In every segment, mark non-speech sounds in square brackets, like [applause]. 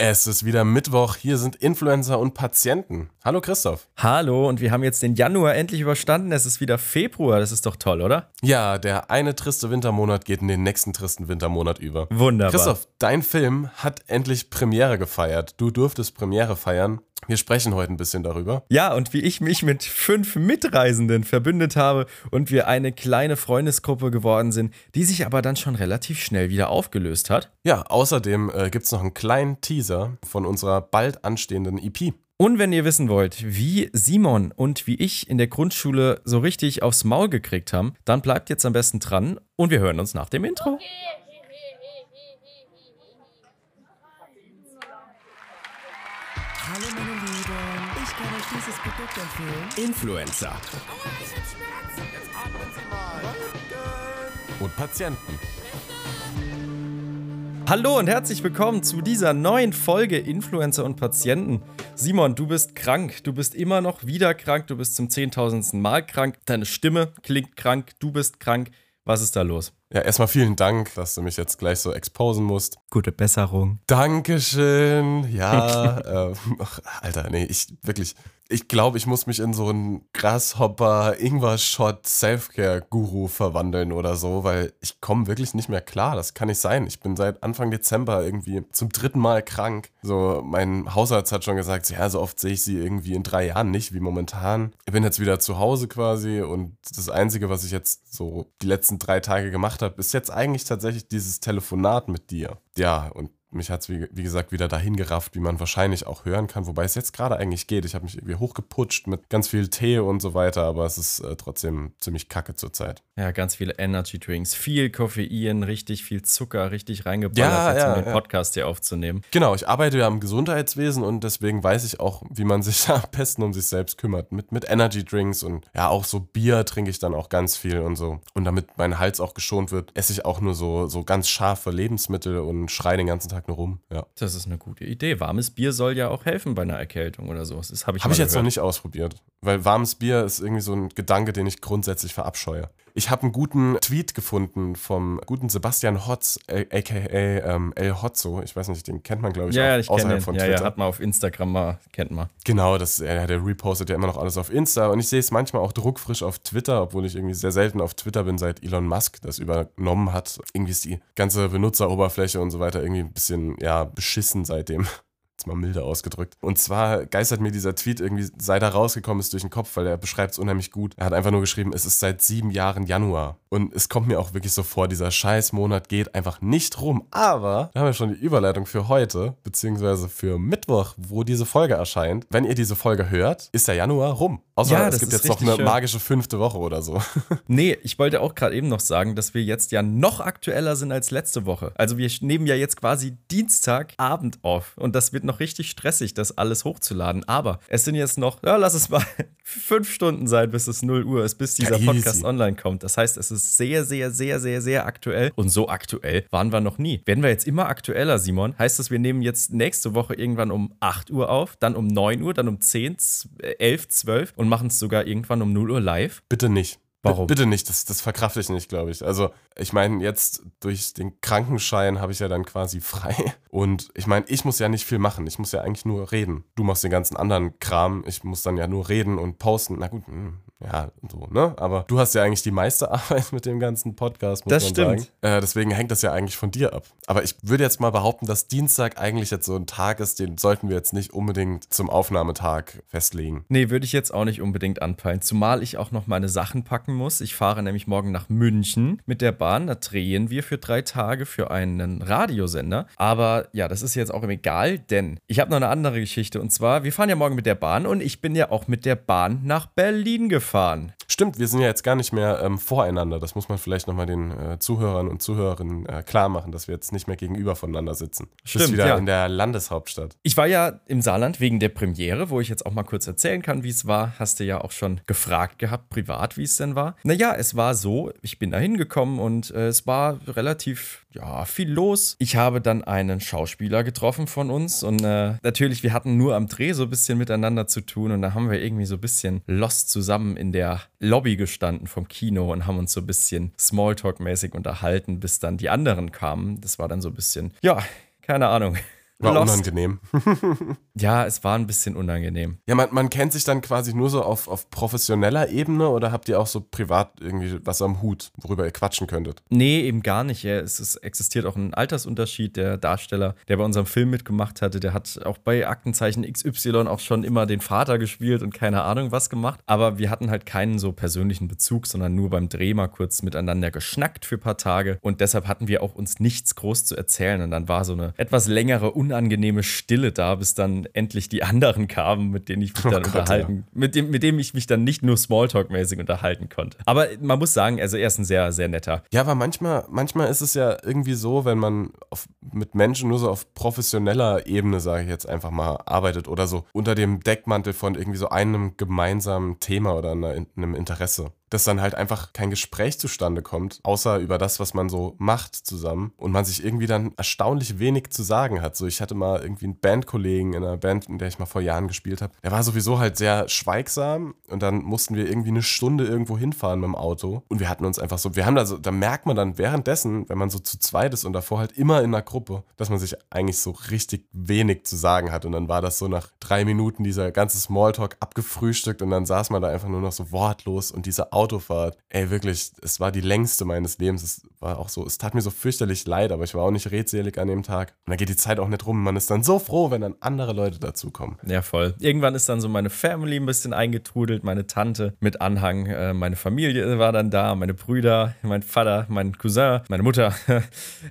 Es ist wieder Mittwoch, hier sind Influencer und Patienten. Hallo Christoph. Hallo, und wir haben jetzt den Januar endlich überstanden. Es ist wieder Februar, das ist doch toll, oder? Ja, der eine triste Wintermonat geht in den nächsten tristen Wintermonat über. Wunderbar. Christoph, dein Film hat endlich Premiere gefeiert. Du durftest Premiere feiern. Wir sprechen heute ein bisschen darüber. Ja, und wie ich mich mit fünf Mitreisenden verbündet habe und wir eine kleine Freundesgruppe geworden sind, die sich aber dann schon relativ schnell wieder aufgelöst hat. Ja, außerdem äh, gibt es noch einen kleinen Teaser von unserer bald anstehenden EP. Und wenn ihr wissen wollt, wie Simon und wie ich in der Grundschule so richtig aufs Maul gekriegt haben, dann bleibt jetzt am besten dran und wir hören uns nach dem Intro. Okay. Hallo meine Lieben, ich kann euch dieses Produkt empfehlen. Influencer. Und Patienten. Hallo und herzlich willkommen zu dieser neuen Folge Influencer und Patienten. Simon, du bist krank. Du bist immer noch wieder krank. Du bist zum zehntausendsten Mal krank. Deine Stimme klingt krank. Du bist krank. Was ist da los? Ja, erstmal vielen Dank, dass du mich jetzt gleich so exposen musst. Gute Besserung. Dankeschön. Ja, [laughs] äh, ach, Alter, nee, ich wirklich, ich glaube, ich muss mich in so einen Grasshopper Ingwer-Shot Selfcare-Guru verwandeln oder so, weil ich komme wirklich nicht mehr klar. Das kann nicht sein. Ich bin seit Anfang Dezember irgendwie zum dritten Mal krank. So, mein Hausarzt hat schon gesagt, ja, so oft sehe ich sie irgendwie in drei Jahren nicht wie momentan. Ich bin jetzt wieder zu Hause quasi und das Einzige, was ich jetzt so die letzten drei Tage gemacht habe, ist jetzt eigentlich tatsächlich dieses Telefonat mit dir. Ja, und mich hat es, wie, wie, gesagt, wieder dahin gerafft, wie man wahrscheinlich auch hören kann, wobei es jetzt gerade eigentlich geht. Ich habe mich irgendwie hochgeputscht mit ganz viel Tee und so weiter, aber es ist äh, trotzdem ziemlich kacke zurzeit. Ja, ganz viele Energy Drinks, viel Koffein, richtig viel Zucker, richtig reingeballert, ja, ja, um den Podcast ja. hier aufzunehmen. Genau, ich arbeite ja im Gesundheitswesen und deswegen weiß ich auch, wie man [laughs] sich am besten um sich selbst kümmert. Mit, mit Energy Drinks und ja, auch so Bier trinke ich dann auch ganz viel und so. Und damit mein Hals auch geschont wird, esse ich auch nur so, so ganz scharfe Lebensmittel und schreie den ganzen Tag Tag nur rum. Ja. Das ist eine gute Idee. Warmes Bier soll ja auch helfen bei einer Erkältung oder so. Das habe ich, hab ich jetzt noch nicht ausprobiert, weil warmes Bier ist irgendwie so ein Gedanke, den ich grundsätzlich verabscheue. Ich habe einen guten Tweet gefunden vom guten Sebastian Hotz, aka ähm, El Hotzo. Ich weiß nicht, den kennt man, glaube ich, ja, auch ich außerhalb von Twitter. Ja, ja, hat man auf Instagram mal, kennt man. Genau, das, er, der repostet ja immer noch alles auf Insta und ich sehe es manchmal auch druckfrisch auf Twitter, obwohl ich irgendwie sehr selten auf Twitter bin, seit Elon Musk das übernommen hat. Irgendwie ist die ganze Benutzeroberfläche und so weiter irgendwie ein bisschen, ja, beschissen seitdem jetzt mal milder ausgedrückt. Und zwar geistert mir dieser Tweet irgendwie, seit er rausgekommen ist, durch den Kopf, weil er beschreibt es unheimlich gut. Er hat einfach nur geschrieben, es ist seit sieben Jahren Januar. Und es kommt mir auch wirklich so vor, dieser Scheißmonat geht einfach nicht rum. Aber da haben wir schon die Überleitung für heute, beziehungsweise für Mittwoch, wo diese Folge erscheint. Wenn ihr diese Folge hört, ist der Januar rum. Außer ja, es gibt jetzt noch eine schön. magische fünfte Woche oder so. [laughs] nee, ich wollte auch gerade eben noch sagen, dass wir jetzt ja noch aktueller sind als letzte Woche. Also wir nehmen ja jetzt quasi Dienstagabend auf. Und das wird noch richtig stressig, das alles hochzuladen. Aber es sind jetzt noch, ja, lass es mal [laughs] fünf Stunden sein, bis es 0 Uhr ist, bis dieser ja, Podcast online kommt. Das heißt, es ist sehr, sehr, sehr, sehr, sehr aktuell. Und so aktuell waren wir noch nie. Werden wir jetzt immer aktueller, Simon? Heißt das, wir nehmen jetzt nächste Woche irgendwann um 8 Uhr auf, dann um 9 Uhr, dann um 10, 11, 12 und machen es sogar irgendwann um 0 Uhr live? Bitte nicht. Warum? Bitte nicht, das, das verkrafte ich nicht, glaube ich. Also, ich meine, jetzt durch den Krankenschein habe ich ja dann quasi frei. Und ich meine, ich muss ja nicht viel machen. Ich muss ja eigentlich nur reden. Du machst den ganzen anderen Kram. Ich muss dann ja nur reden und posten. Na gut, hm, ja, so, ne? Aber du hast ja eigentlich die meiste [laughs] Arbeit mit dem ganzen Podcast, muss das man stimmt. sagen. Äh, deswegen hängt das ja eigentlich von dir ab. Aber ich würde jetzt mal behaupten, dass Dienstag eigentlich jetzt so ein Tag ist, den sollten wir jetzt nicht unbedingt zum Aufnahmetag festlegen. Nee, würde ich jetzt auch nicht unbedingt anpeilen. Zumal ich auch noch meine Sachen packen muss. Ich fahre nämlich morgen nach München mit der Bahn. Da drehen wir für drei Tage für einen Radiosender. Aber ja, das ist jetzt auch egal, denn ich habe noch eine andere Geschichte. Und zwar, wir fahren ja morgen mit der Bahn und ich bin ja auch mit der Bahn nach Berlin gefahren gefahren. Stimmt, wir sind ja jetzt gar nicht mehr ähm, voreinander. Das muss man vielleicht nochmal den äh, Zuhörern und Zuhörerinnen äh, klar machen, dass wir jetzt nicht mehr gegenüber voneinander sitzen. Stimmt, Bist wieder ja. in der Landeshauptstadt. Ich war ja im Saarland wegen der Premiere, wo ich jetzt auch mal kurz erzählen kann, wie es war. Hast du ja auch schon gefragt gehabt, privat, wie es denn war. Naja, es war so, ich bin da hingekommen und äh, es war relativ ja, viel los. Ich habe dann einen Schauspieler getroffen von uns und äh, natürlich, wir hatten nur am Dreh so ein bisschen miteinander zu tun und da haben wir irgendwie so ein bisschen lost zusammen in der Lobby gestanden vom Kino und haben uns so ein bisschen Smalltalk-mäßig unterhalten, bis dann die anderen kamen. Das war dann so ein bisschen, ja, keine Ahnung War Lost. unangenehm. [laughs] Ja, es war ein bisschen unangenehm. Ja, man, man kennt sich dann quasi nur so auf, auf professioneller Ebene oder habt ihr auch so privat irgendwie was am Hut, worüber ihr quatschen könntet? Nee, eben gar nicht. Ja, es ist, existiert auch ein Altersunterschied. Der Darsteller, der bei unserem Film mitgemacht hatte, der hat auch bei Aktenzeichen XY auch schon immer den Vater gespielt und keine Ahnung was gemacht. Aber wir hatten halt keinen so persönlichen Bezug, sondern nur beim Dreh mal kurz miteinander geschnackt für ein paar Tage. Und deshalb hatten wir auch uns nichts groß zu erzählen. Und dann war so eine etwas längere, unangenehme Stille da, bis dann endlich die anderen kamen, mit denen ich mich dann Gott, unterhalten, mit, dem, mit dem ich mich dann nicht nur Smalltalk-mäßig unterhalten konnte. Aber man muss sagen, also er ist ein sehr, sehr netter. Ja, aber manchmal, manchmal ist es ja irgendwie so, wenn man auf, mit Menschen nur so auf professioneller Ebene, sage ich jetzt einfach mal, arbeitet oder so unter dem Deckmantel von irgendwie so einem gemeinsamen Thema oder einer, einem Interesse. Dass dann halt einfach kein Gespräch zustande kommt, außer über das, was man so macht zusammen und man sich irgendwie dann erstaunlich wenig zu sagen hat. So, ich hatte mal irgendwie einen Bandkollegen in einer Band, in der ich mal vor Jahren gespielt habe. Der war sowieso halt sehr schweigsam und dann mussten wir irgendwie eine Stunde irgendwo hinfahren mit dem Auto und wir hatten uns einfach so, wir haben da so, da merkt man dann währenddessen, wenn man so zu zweit ist und davor halt immer in einer Gruppe, dass man sich eigentlich so richtig wenig zu sagen hat und dann war das so nach drei Minuten dieser ganze Smalltalk abgefrühstückt und dann saß man da einfach nur noch so wortlos und diese Autofahrt, ey wirklich, es war die längste meines Lebens, es war auch so, es tat mir so fürchterlich leid, aber ich war auch nicht redselig an dem Tag und da geht die Zeit auch nicht rum, man ist dann so froh, wenn dann andere Leute dazukommen. Ja, voll. Irgendwann ist dann so meine Family ein bisschen eingetrudelt, meine Tante mit Anhang, äh, meine Familie war dann da, meine Brüder, mein Vater, mein Cousin, meine Mutter. [laughs]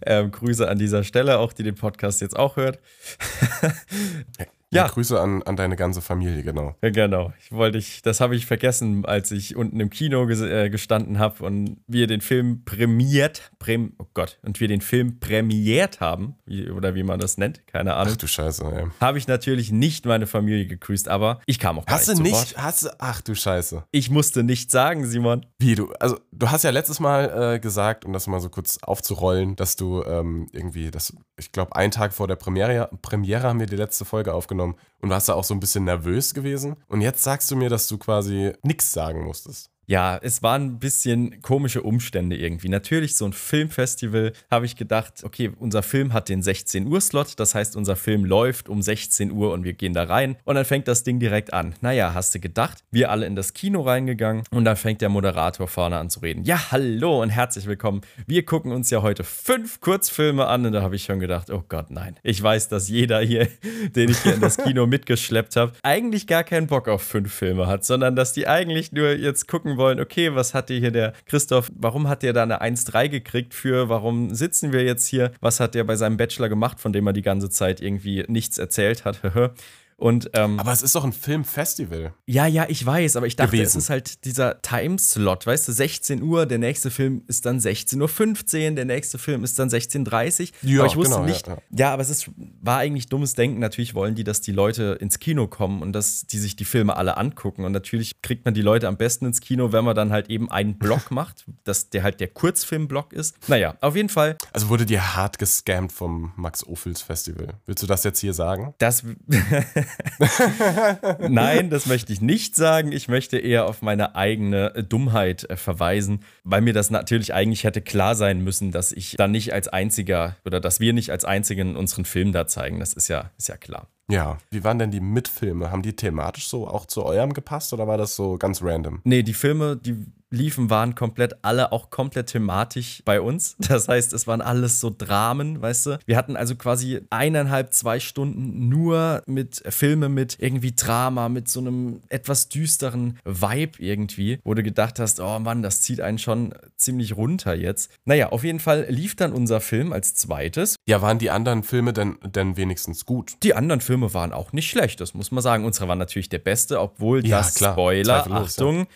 ähm, Grüße an dieser Stelle, auch die den Podcast jetzt auch hört. [laughs] Ja. Ja. Grüße an, an deine ganze Familie, genau. Ja, genau. Ich wollte ich, das habe ich vergessen, als ich unten im Kino ges äh, gestanden habe und wir den Film prämiert, präm oh Gott, und wir den Film prämiert haben, wie, oder wie man das nennt, keine Ahnung, Ach du Scheiße, ey. habe ich natürlich nicht meine Familie gegrüßt, aber ich kam auch gar Hast nicht du zu nicht, Wort. hast du, ach du Scheiße. Ich musste nichts sagen, Simon. Wie du, also du hast ja letztes Mal äh, gesagt, um das mal so kurz aufzurollen, dass du ähm, irgendwie, das, ich glaube, einen Tag vor der Premiere, Premiere haben wir die letzte Folge aufgenommen und warst da auch so ein bisschen nervös gewesen. Und jetzt sagst du mir, dass du quasi nichts sagen musstest. Ja, es waren ein bisschen komische Umstände irgendwie. Natürlich, so ein Filmfestival, habe ich gedacht, okay, unser Film hat den 16 Uhr Slot, das heißt, unser Film läuft um 16 Uhr und wir gehen da rein und dann fängt das Ding direkt an. Naja, hast du gedacht, wir alle in das Kino reingegangen und dann fängt der Moderator vorne an zu reden. Ja, hallo und herzlich willkommen. Wir gucken uns ja heute fünf Kurzfilme an und da habe ich schon gedacht, oh Gott, nein. Ich weiß, dass jeder hier, [laughs] den ich hier in das Kino [laughs] mitgeschleppt habe, eigentlich gar keinen Bock auf fünf Filme hat, sondern dass die eigentlich nur jetzt gucken wollen, okay, was hat dir hier der Christoph, warum hat der da eine 1-3 gekriegt für, warum sitzen wir jetzt hier, was hat der bei seinem Bachelor gemacht, von dem er die ganze Zeit irgendwie nichts erzählt hat, [laughs] Und ähm, Aber es ist doch ein Filmfestival. ja, ja, ich weiß, aber ich dachte, Gewesen. es ist halt dieser Timeslot, weißt du, 16 Uhr, der nächste Film ist dann 16.15 Uhr, der nächste Film ist dann 16.30 Uhr. Ja, aber ich wusste genau, ja, nicht. Ja, ja. aber es ist, war eigentlich dummes Denken. Natürlich wollen die, dass die Leute ins Kino kommen und dass die sich die Filme alle angucken. Und natürlich kriegt man die Leute am besten ins Kino, wenn man dann halt eben einen Block [laughs] macht, dass der halt der Kurzfilmblock ist. Naja, auf jeden Fall, Also wurde dir hart gescammt vom Max Ophüls Festival. Willst du das jetzt hier sagen? Das. [laughs] [laughs] Nein, das möchte ich nicht sagen. Ich möchte eher auf meine eigene äh, Dummheit äh, verweisen, weil mir das natürlich eigentlich hätte klar sein müssen, dass ich da nicht als einziger oder dass wir nicht als einzigen unseren Film da zeigen. Das ist ja, ist ja klar. Ja. Wie waren denn die Mitfilme? Haben die thematisch so auch zu eurem gepasst oder war das so ganz random? Nee, die Filme, die liefen, waren komplett alle auch komplett thematisch bei uns. [laughs] Das heißt, es waren alles so Dramen, weißt du? Wir hatten also quasi eineinhalb, zwei Stunden nur mit Filme mit irgendwie Drama, mit so einem etwas düsteren Vibe irgendwie, wo du gedacht hast, oh Mann, das zieht einen schon ziemlich runter jetzt. Naja, auf jeden Fall lief dann unser Film als zweites. Ja, waren die anderen Filme denn, denn wenigstens gut? Die anderen Filme waren auch nicht schlecht, das muss man sagen. Unsere war natürlich der beste, obwohl Ja, das klar, Spoiler, Achtung,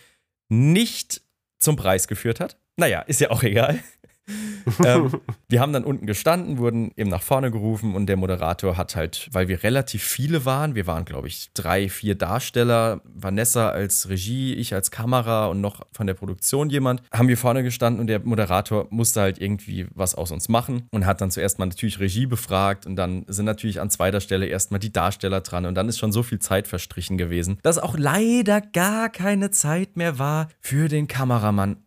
nicht zum Preis geführt hat. Naja, ist ja auch egal. [laughs] ähm, wir haben dann unten gestanden, wurden eben nach vorne gerufen und der Moderator hat halt, weil wir relativ viele waren, wir waren glaube ich drei, vier Darsteller, Vanessa als Regie, ich als Kamera und noch von der Produktion jemand, haben wir vorne gestanden und der Moderator musste halt irgendwie was aus uns machen und hat dann zuerst mal natürlich Regie befragt und dann sind natürlich an zweiter Stelle erstmal die Darsteller dran und dann ist schon so viel Zeit verstrichen gewesen, dass auch leider gar keine Zeit mehr war für den Kameramann.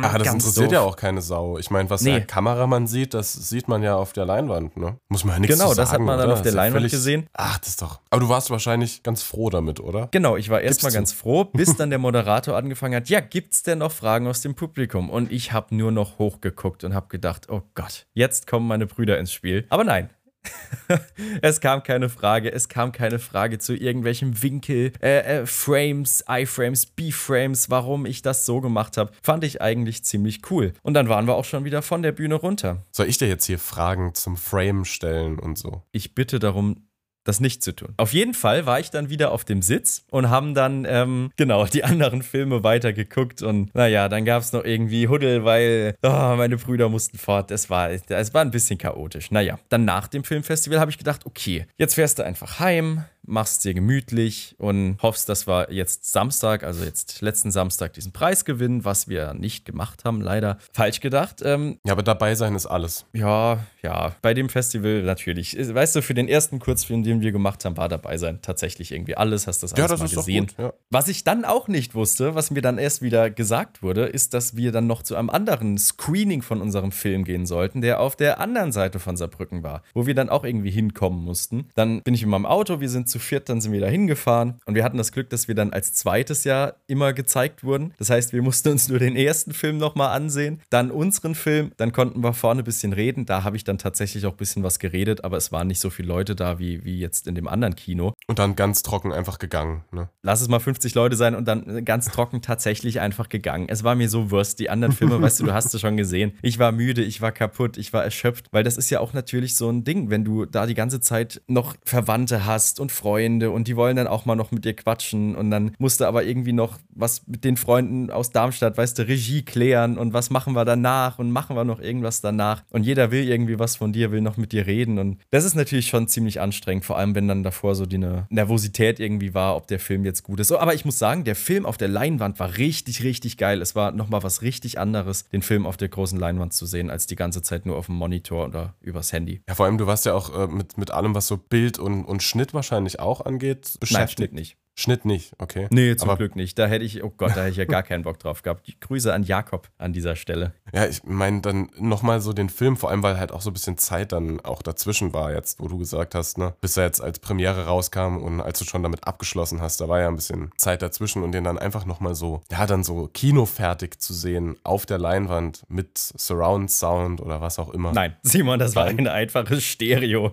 Mm. Ah, das interessiert doof. ja auch keine Sau. Ich meine, was Nee. der Kameramann sieht, das sieht man ja auf der Leinwand, ne? Muss man ja nichts Genau, sagen, das hat man dann oder? auf der Leinwand gesehen. Ach, das ist doch. Aber du warst wahrscheinlich ganz froh damit, oder? Genau, ich war erstmal ganz froh, bis dann der [laughs] Moderator angefangen hat, ja, gibt's denn noch Fragen aus dem Publikum? Und ich habe nur noch hochgeguckt und habe gedacht, oh Gott, jetzt kommen meine Brüder ins Spiel. Aber nein. [laughs] es kam keine Frage, es kam keine Frage zu irgendwelchem Winkel, äh, äh, Frames, I-Frames, B-Frames, warum ich das so gemacht habe. Fand ich eigentlich ziemlich cool. Und dann waren wir auch schon wieder von der Bühne runter. Soll ich dir jetzt hier Fragen zum Frame stellen und so? ich bitte darum, das nicht zu tun. Auf jeden Fall war ich dann wieder auf dem Sitz und haben dann, ähm, genau, die anderen Filme weitergeguckt und naja, dann gab es noch irgendwie Huddel, weil oh, meine Brüder mussten fort. Es war, es war ein bisschen chaotisch. Naja, dann nach dem Filmfestival habe ich gedacht, okay, jetzt fährst du einfach heim, machst dir gemütlich und hoffst, dass wir jetzt Samstag, also jetzt letzten Samstag, diesen Preis gewinnen, was wir nicht gemacht haben, leider. Falsch gedacht. Ähm, Ja, aber dabei sein ist alles. ja, ja, bei dem Festival natürlich. Weißt du, für den ersten Kurzfilm, den wir gemacht haben, war dabei sein tatsächlich irgendwie alles. Hast das alles Ja, das mal ist doch gesehen. gut, ja. Was ich dann auch nicht wusste, was mir dann erst wieder gesagt wurde, ist, dass wir dann noch zu einem anderen Screening von unserem Film gehen sollten, der auf der anderen Seite von Saarbrücken war, wo wir dann auch irgendwie hinkommen mussten. Dann bin ich in meinem Auto, wir sind zu viert, dann sind wir da hingefahren und wir hatten das Glück, dass wir dann als zweites Jahr immer gezeigt wurden. Das heißt, wir mussten uns nur den ersten Film nochmal ansehen, dann unseren Film, dann konnten wir vorne ein bisschen reden. Da habe ich dann tatsächlich auch ein bisschen was geredet, aber es waren nicht so viele Leute da wie, wie jetzt in dem anderen Kino. Und dann ganz trocken einfach gegangen, ne? Lass es mal 50 Leute sein und dann ganz trocken tatsächlich einfach gegangen. Es war mir so Wurst. Die anderen Filme, weißt du, du hast es schon gesehen. Ich war müde, ich war kaputt, ich war erschöpft, weil das ist ja auch natürlich so ein Ding, wenn du da die ganze Zeit noch Verwandte hast und Freunde und die wollen dann auch mal noch mit dir quatschen und dann musst du aber irgendwie noch was mit den Freunden aus Darmstadt, weißt du, Regie klären und was machen wir danach und machen wir noch irgendwas danach und jeder will irgendwie was von dir, will noch mit dir reden und das ist natürlich schon ziemlich anstrengend, vor allem wenn dann davor so die ne Nervosität irgendwie war, ob der Film jetzt gut ist. Aber ich muss sagen, der Film auf der Leinwand war richtig, richtig geil. Es war nochmal was richtig anderes, den Film auf der großen Leinwand zu sehen, als die ganze Zeit nur auf dem Monitor oder übers Handy. Ja, vor allem, du warst ja auch äh, mit, mit allem, was so Bild und, und Schnitt wahrscheinlich auch angeht, Nein, beschäftigt. Schnitt nicht. Schnitt nicht, okay. Nee, zum Aber- Glück nicht. Da hätte ich, oh Gott, da hätte ich ja gar keinen Bock drauf gehabt. Die Grüße an Jakob an dieser Stelle. Ja, ich meine dann nochmal so den Film, vor allem weil halt auch so ein bisschen Zeit dann auch dazwischen war jetzt, wo du gesagt hast, ne, bis er jetzt als Premiere rauskam und als du schon damit abgeschlossen hast, da war ja ein bisschen Zeit dazwischen und den dann einfach nochmal so, ja, dann so kinofertig zu sehen auf der Leinwand mit Surround Sound oder was auch immer. Nein, Simon, das war ein einfaches Stereo.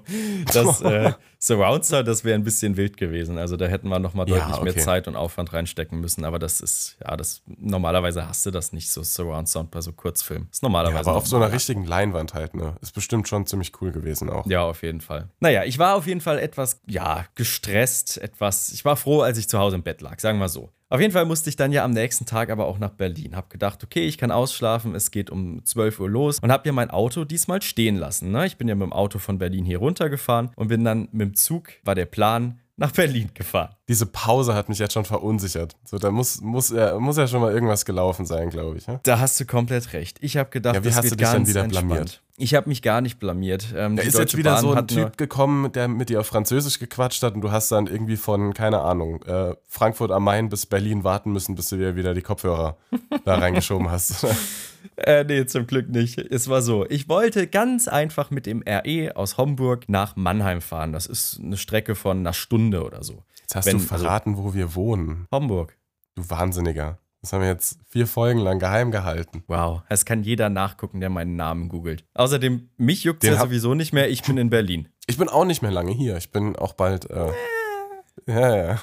Das [laughs] äh, Surround Sound, das wäre ein bisschen wild gewesen. Also da hätten wir nochmal Ja, deutlich mehr okay. Zeit und Aufwand reinstecken müssen. Aber das ist, ja, das normalerweise hast du das nicht so Surround Sound bei so Kurzfilmen. Ist normalerweise. Ja, aber auf so einer richtigen Leinwand halt, ne? Ist bestimmt schon ziemlich cool gewesen auch. Ja, auf jeden Fall. Naja, ich war auf jeden Fall etwas, ja, gestresst, etwas. Ich war froh, als ich zu Hause im Bett lag, sagen wir so. Auf jeden Fall musste ich dann ja am nächsten Tag aber auch nach Berlin. Hab gedacht, okay, ich kann ausschlafen, es geht um 12 Uhr los und hab ja mein Auto diesmal stehen lassen. Ne? Ich bin ja mit dem Auto von Berlin hier runtergefahren und bin dann mit dem Zug, war der Plan, nach Berlin gefahren. Diese Pause hat mich jetzt schon verunsichert. So, da muss, muss, ja, muss ja schon mal irgendwas gelaufen sein, glaube ich. Ja? Da hast du komplett recht. Ich habe gedacht, Ja, wie das hast wird du dich denn ganz wieder entspannt. blamiert? Ich habe mich gar nicht blamiert. Ähm, Da ist jetzt wieder Bahn so ein Typ gekommen, der mit dir auf Französisch gequatscht hat und du hast dann irgendwie von, keine Ahnung, äh, Frankfurt am Main bis Berlin warten müssen, bis du dir wieder die Kopfhörer da reingeschoben hast. [laughs] Äh, nee, zum Glück nicht. Es war so, ich wollte ganz einfach mit dem RE aus Homburg nach Mannheim fahren. Das ist eine Strecke von einer Stunde oder so. Jetzt hast Wenn- du verraten, wo wir wohnen. Homburg. Du Wahnsinniger. Das haben wir jetzt vier Folgen lang geheim gehalten. Wow, das kann jeder nachgucken, der meinen Namen googelt. Außerdem, mich juckt Den ja sowieso nicht mehr. Ich bin in Berlin. Ich bin auch nicht mehr lange hier. Ich bin auch bald. Äh, ja, ja.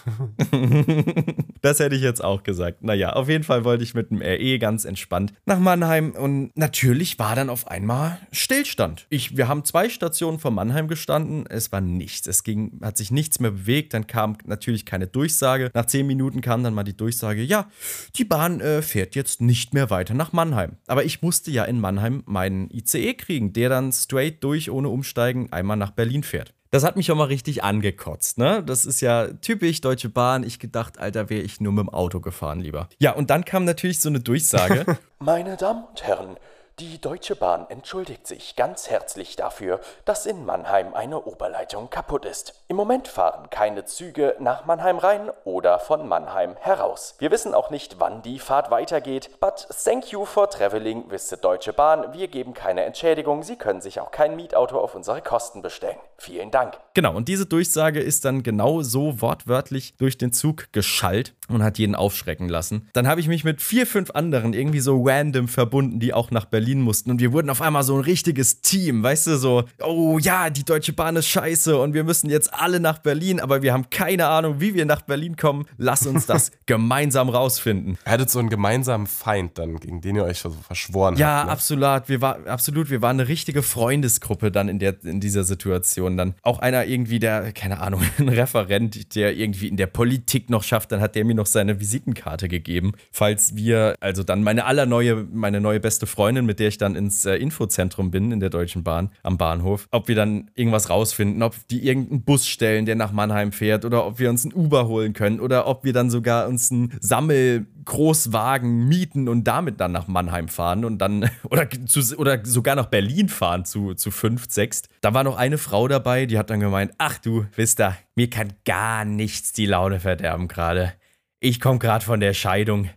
[laughs] Das hätte ich jetzt auch gesagt. Naja, auf jeden Fall wollte ich mit dem RE ganz entspannt nach Mannheim und natürlich war dann auf einmal Stillstand. Ich, wir haben zwei Stationen vor Mannheim gestanden. Es war nichts. Es ging, hat sich nichts mehr bewegt. Dann kam natürlich keine Durchsage. Nach zehn Minuten kam dann mal die Durchsage: Ja, die Bahn äh, fährt jetzt nicht mehr weiter nach Mannheim. Aber ich musste ja in Mannheim meinen ICE kriegen, der dann straight durch, ohne Umsteigen, einmal nach Berlin fährt. Das hat mich schon mal richtig angekotzt, ne? Das ist ja typisch Deutsche Bahn. Ich gedacht, Alter, wäre ich nur mit dem Auto gefahren lieber. Ja, und dann kam natürlich so eine Durchsage. [laughs] Meine Damen und Herren, Die Deutsche Bahn entschuldigt sich ganz herzlich dafür, dass in Mannheim eine Oberleitung kaputt ist. Im Moment fahren keine Züge nach Mannheim rein oder von Mannheim heraus. Wir wissen auch nicht, wann die Fahrt weitergeht, but thank you for traveling with the Deutsche Bahn. Wir geben keine Entschädigung, Sie können sich auch kein Mietauto auf unsere Kosten bestellen. Vielen Dank. Genau, und diese Durchsage ist dann genau so wortwörtlich durch den Zug geschallt und hat jeden aufschrecken lassen. Dann habe ich mich mit vier, fünf anderen irgendwie so random verbunden, die auch nach Berlin mussten. Und wir wurden auf einmal so ein richtiges Team, weißt du, so, oh ja, die Deutsche Bahn ist scheiße und wir müssen jetzt alle nach Berlin, aber wir haben keine Ahnung, wie wir nach Berlin kommen. Lass uns das [laughs] gemeinsam rausfinden. Ihr hattet so einen gemeinsamen Feind dann, gegen den ihr euch so verschworen Ja, habt. ne? absolut. Wir war, absolut. Wir waren eine richtige Freundesgruppe dann in, der, in dieser Situation. Dann auch einer irgendwie, der, keine Ahnung, [laughs] ein Referent, der irgendwie in der Politik noch schafft, dann hat der mir noch seine Visitenkarte gegeben. Falls wir, also dann meine allerneue, meine neue beste Freundin, mit der ich dann ins äh, Infozentrum bin, in der Deutschen Bahn, am Bahnhof, ob wir dann irgendwas rausfinden, ob die irgendeinen Bus stellen, der nach Mannheim fährt, oder ob wir uns ein Uber holen können, oder ob wir dann sogar uns einen Sammelgroßwagen mieten und damit dann nach Mannheim fahren und dann, [laughs] oder, zu, oder sogar nach Berlin fahren zu, zu fünf, sechs. Da war noch eine Frau dabei, die hat dann gemeint, ach du, wisst ihr, mir kann gar nichts die Laune verderben gerade. Ich komme gerade von der Scheidung.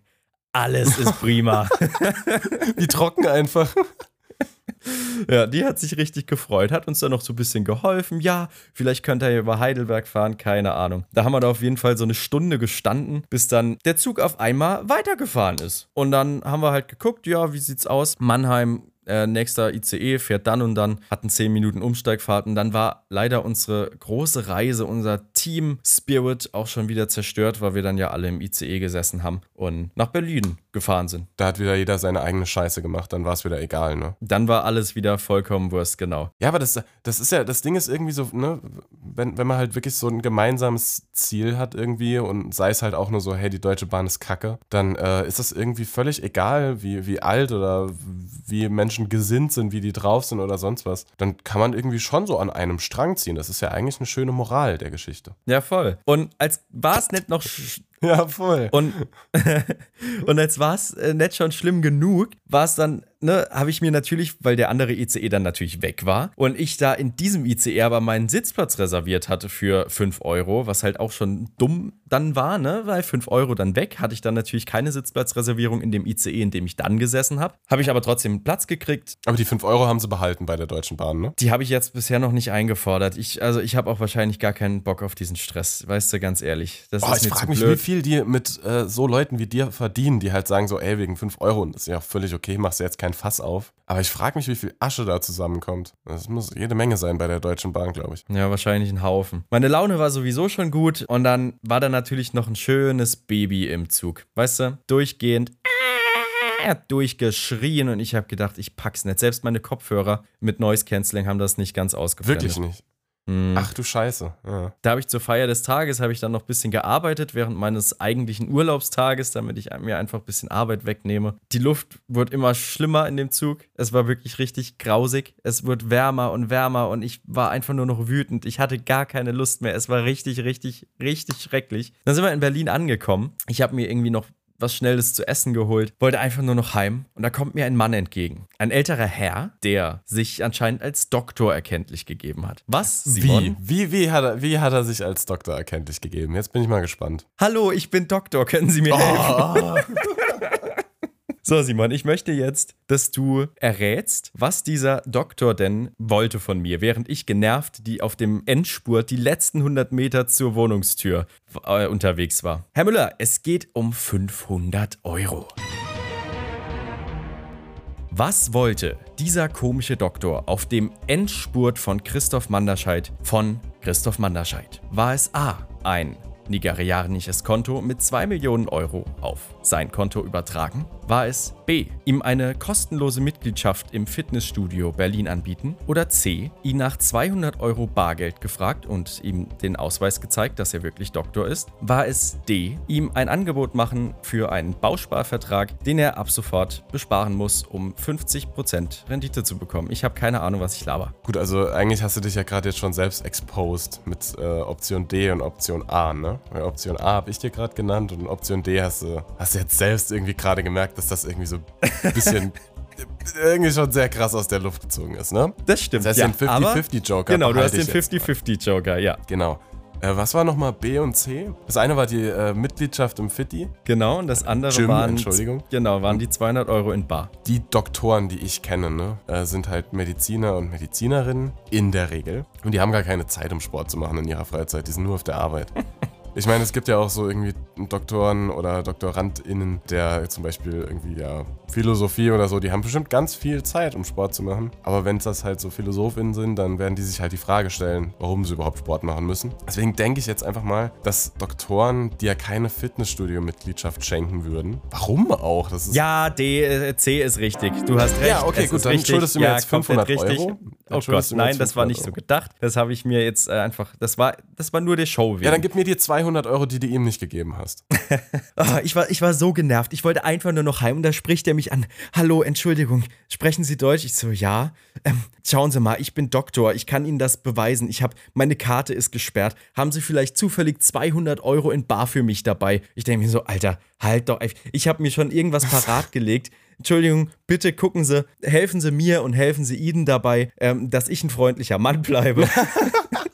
Alles ist prima. [laughs] Wie trocken einfach. ja, die hat sich richtig gefreut, hat uns dann noch so ein bisschen geholfen. Ja, vielleicht könnt ihr über Heidelberg fahren, keine Ahnung. Da haben wir da auf jeden Fall so eine Stunde gestanden, bis dann der Zug auf einmal weitergefahren ist. Und dann haben wir halt geguckt, ja, wie sieht's aus? Mannheim äh, nächster ICE fährt dann und dann, hatten 10 Minuten Umsteigfahrt und dann war leider unsere große Reise, unser Team Spirit auch schon wieder zerstört, weil wir dann ja alle im ICE gesessen haben und nach Berlin gefahren sind. Da hat wieder jeder seine eigene Scheiße gemacht, dann war es wieder egal, ne? Dann war alles wieder vollkommen Wurst, genau. Ja, aber das, das ist ja, das Ding ist irgendwie so, ne, wenn, wenn man halt wirklich so ein gemeinsames Ziel hat irgendwie und sei es halt auch nur so, hey, die Deutsche Bahn ist kacke, dann äh, ist das irgendwie völlig egal, wie, wie alt oder wie Menschen gesinnt sind, wie die drauf sind oder sonst was. Dann kann man irgendwie schon so an einem Strang ziehen. Das ist ja eigentlich eine schöne Moral der Geschichte. Ja, voll. Und als war es nicht noch Ja, voll. und, [laughs] und als war es äh, nicht schon schlimm genug, war es dann, ne, habe ich mir natürlich, weil der andere ICE dann natürlich weg war und ich da in diesem ICE aber meinen Sitzplatz reserviert hatte für 5 Euro, was halt auch schon dumm dann war, ne, weil 5 Euro dann weg, hatte ich dann natürlich keine Sitzplatzreservierung in dem ICE, in dem ich dann gesessen habe. Habe ich aber trotzdem Platz gekriegt. Aber die 5 Euro haben sie behalten bei der Deutschen Bahn, ne? Die habe ich jetzt bisher noch nicht eingefordert. Ich, also ich habe auch wahrscheinlich gar keinen Bock auf diesen Stress, weißt du, ganz ehrlich. Das Oh, ist ich frage mich, wie blöd. viel die mit äh, so Leuten wie dir verdienen, die halt sagen so, ey, wegen 5 Euro, und das ist ja auch völlig okay, machst du jetzt kein Fass auf. Aber ich frage mich, wie viel Asche da zusammenkommt. Das muss jede Menge sein bei der Deutschen Bahn, glaube ich. Ja, wahrscheinlich ein Haufen. Meine Laune war sowieso schon gut und dann war da natürlich noch ein schönes Baby im Zug. Weißt du, durchgehend äh, durchgeschrien und ich habe gedacht, ich pack's nicht. Selbst meine Kopfhörer mit Noise Cancelling haben das nicht ganz ausgeblendet. Wirklich nicht. Hm. Ach du Scheiße. Ja. Da habe ich zur Feier des Tages habe ich dann noch ein bisschen gearbeitet während meines eigentlichen Urlaubstages, damit ich mir einfach ein bisschen Arbeit wegnehme. Die Luft wird immer schlimmer in dem Zug. Es war wirklich richtig grausig. Es wird wärmer und wärmer und ich war einfach nur noch wütend. Ich hatte gar keine Lust mehr. Es war richtig, richtig, richtig schrecklich. Dann sind wir in Berlin angekommen. Ich habe mir irgendwie noch was Schnelles zu essen geholt, wollte einfach nur noch heim und da kommt mir ein Mann entgegen. Ein älterer Herr, der sich anscheinend als Doktor erkenntlich gegeben hat. Was, Simon? Wie? Wie, wie, hat er, wie hat er sich als Doktor erkenntlich gegeben? Jetzt bin ich mal gespannt. Hallo, ich bin Doktor, können Sie mir helfen? [laughs] So, Simon, ich möchte jetzt, dass du errätst, was dieser Doktor denn wollte von mir, während ich genervt die auf dem Endspurt die letzten 100 Meter zur Wohnungstür äh, unterwegs war. Herr Müller, es geht um 500 Euro. Was wollte dieser komische Doktor auf dem Endspurt von Christoph Manderscheid von Christoph Manderscheid? War es A. ein nigerianisches Konto mit 2 Millionen Euro auf sein Konto übertragen? War es B. ihm eine kostenlose Mitgliedschaft im Fitnessstudio Berlin anbieten? Oder C. ihn nach 200 Euro Bargeld gefragt und ihm den Ausweis gezeigt, dass er wirklich Doktor ist? War es D. ihm ein Angebot machen für einen Bausparvertrag, den er ab sofort besparen muss, um 50% Rendite zu bekommen? Ich habe keine Ahnung, was ich laber. Gut, also eigentlich hast du dich ja gerade jetzt schon selbst exposed mit äh, Option D und Option A, ne? Weil Option A habe ich dir gerade genannt und Option D hast du, hast du jetzt selbst irgendwie gerade gemerkt, dass das irgendwie so ein bisschen [laughs] irgendwie schon sehr krass aus der Luft gezogen ist, ne? Das stimmt. Das heißt, ja, den aber- 50-50-Joker Genau, du hast den ich jetzt mal. 50-50-Joker, ja. Genau. Äh, was war nochmal B und C? Das eine war die äh, Mitgliedschaft im Fitti. Genau, und das andere Gym, waren. Entschuldigung. Genau, waren die 200 Euro in Bar. Die Doktoren, die ich kenne, ne, äh, sind halt Mediziner und Medizinerinnen in der Regel. Und die haben gar keine Zeit, um Sport zu machen in ihrer Freizeit. Die sind nur auf der Arbeit. [laughs] Ich meine, es gibt ja auch so irgendwie Doktoren oder DoktorandInnen, der zum Beispiel irgendwie ja Philosophie oder so, die haben bestimmt ganz viel Zeit, um Sport zu machen. Aber wenn es das halt so PhilosophInnen sind, dann werden die sich halt die Frage stellen, warum sie überhaupt Sport machen müssen. Deswegen denke ich jetzt einfach mal, dass Doktoren, die ja keine Fitnessstudio-Mitgliedschaft schenken würden, warum auch? Das ist Ja, D, äh, C ist richtig. Du hast recht. Ja, okay, gut, dann richtig. schuldest du mir ja, jetzt komplett 500 richtig. Euro. Oh Dann Gott, du mir nein, das war 500 nicht so Euro. gedacht. Das habe ich mir jetzt äh, einfach, das war, das war nur der Show wegen. Ja, dann gib mir die 200 Euro, die du ihm nicht gegeben hast. [laughs] Ah, ich, war, ich war so genervt. Ich wollte einfach nur noch heim und da spricht er mich an. Hallo, Entschuldigung, sprechen Sie Deutsch? Ich so, ja. Ähm, schauen Sie mal, ich bin Doktor. Ich kann Ihnen das beweisen. Ich habe, meine Karte ist gesperrt. Haben Sie vielleicht zufällig 200 Euro in Bar für mich dabei? Ich denke mir so, Alter, halt doch. Ich habe mir schon irgendwas parat gelegt. Entschuldigung, bitte gucken Sie, helfen Sie mir und helfen Sie Ihnen dabei, ähm, dass ich ein freundlicher Mann bleibe. [laughs]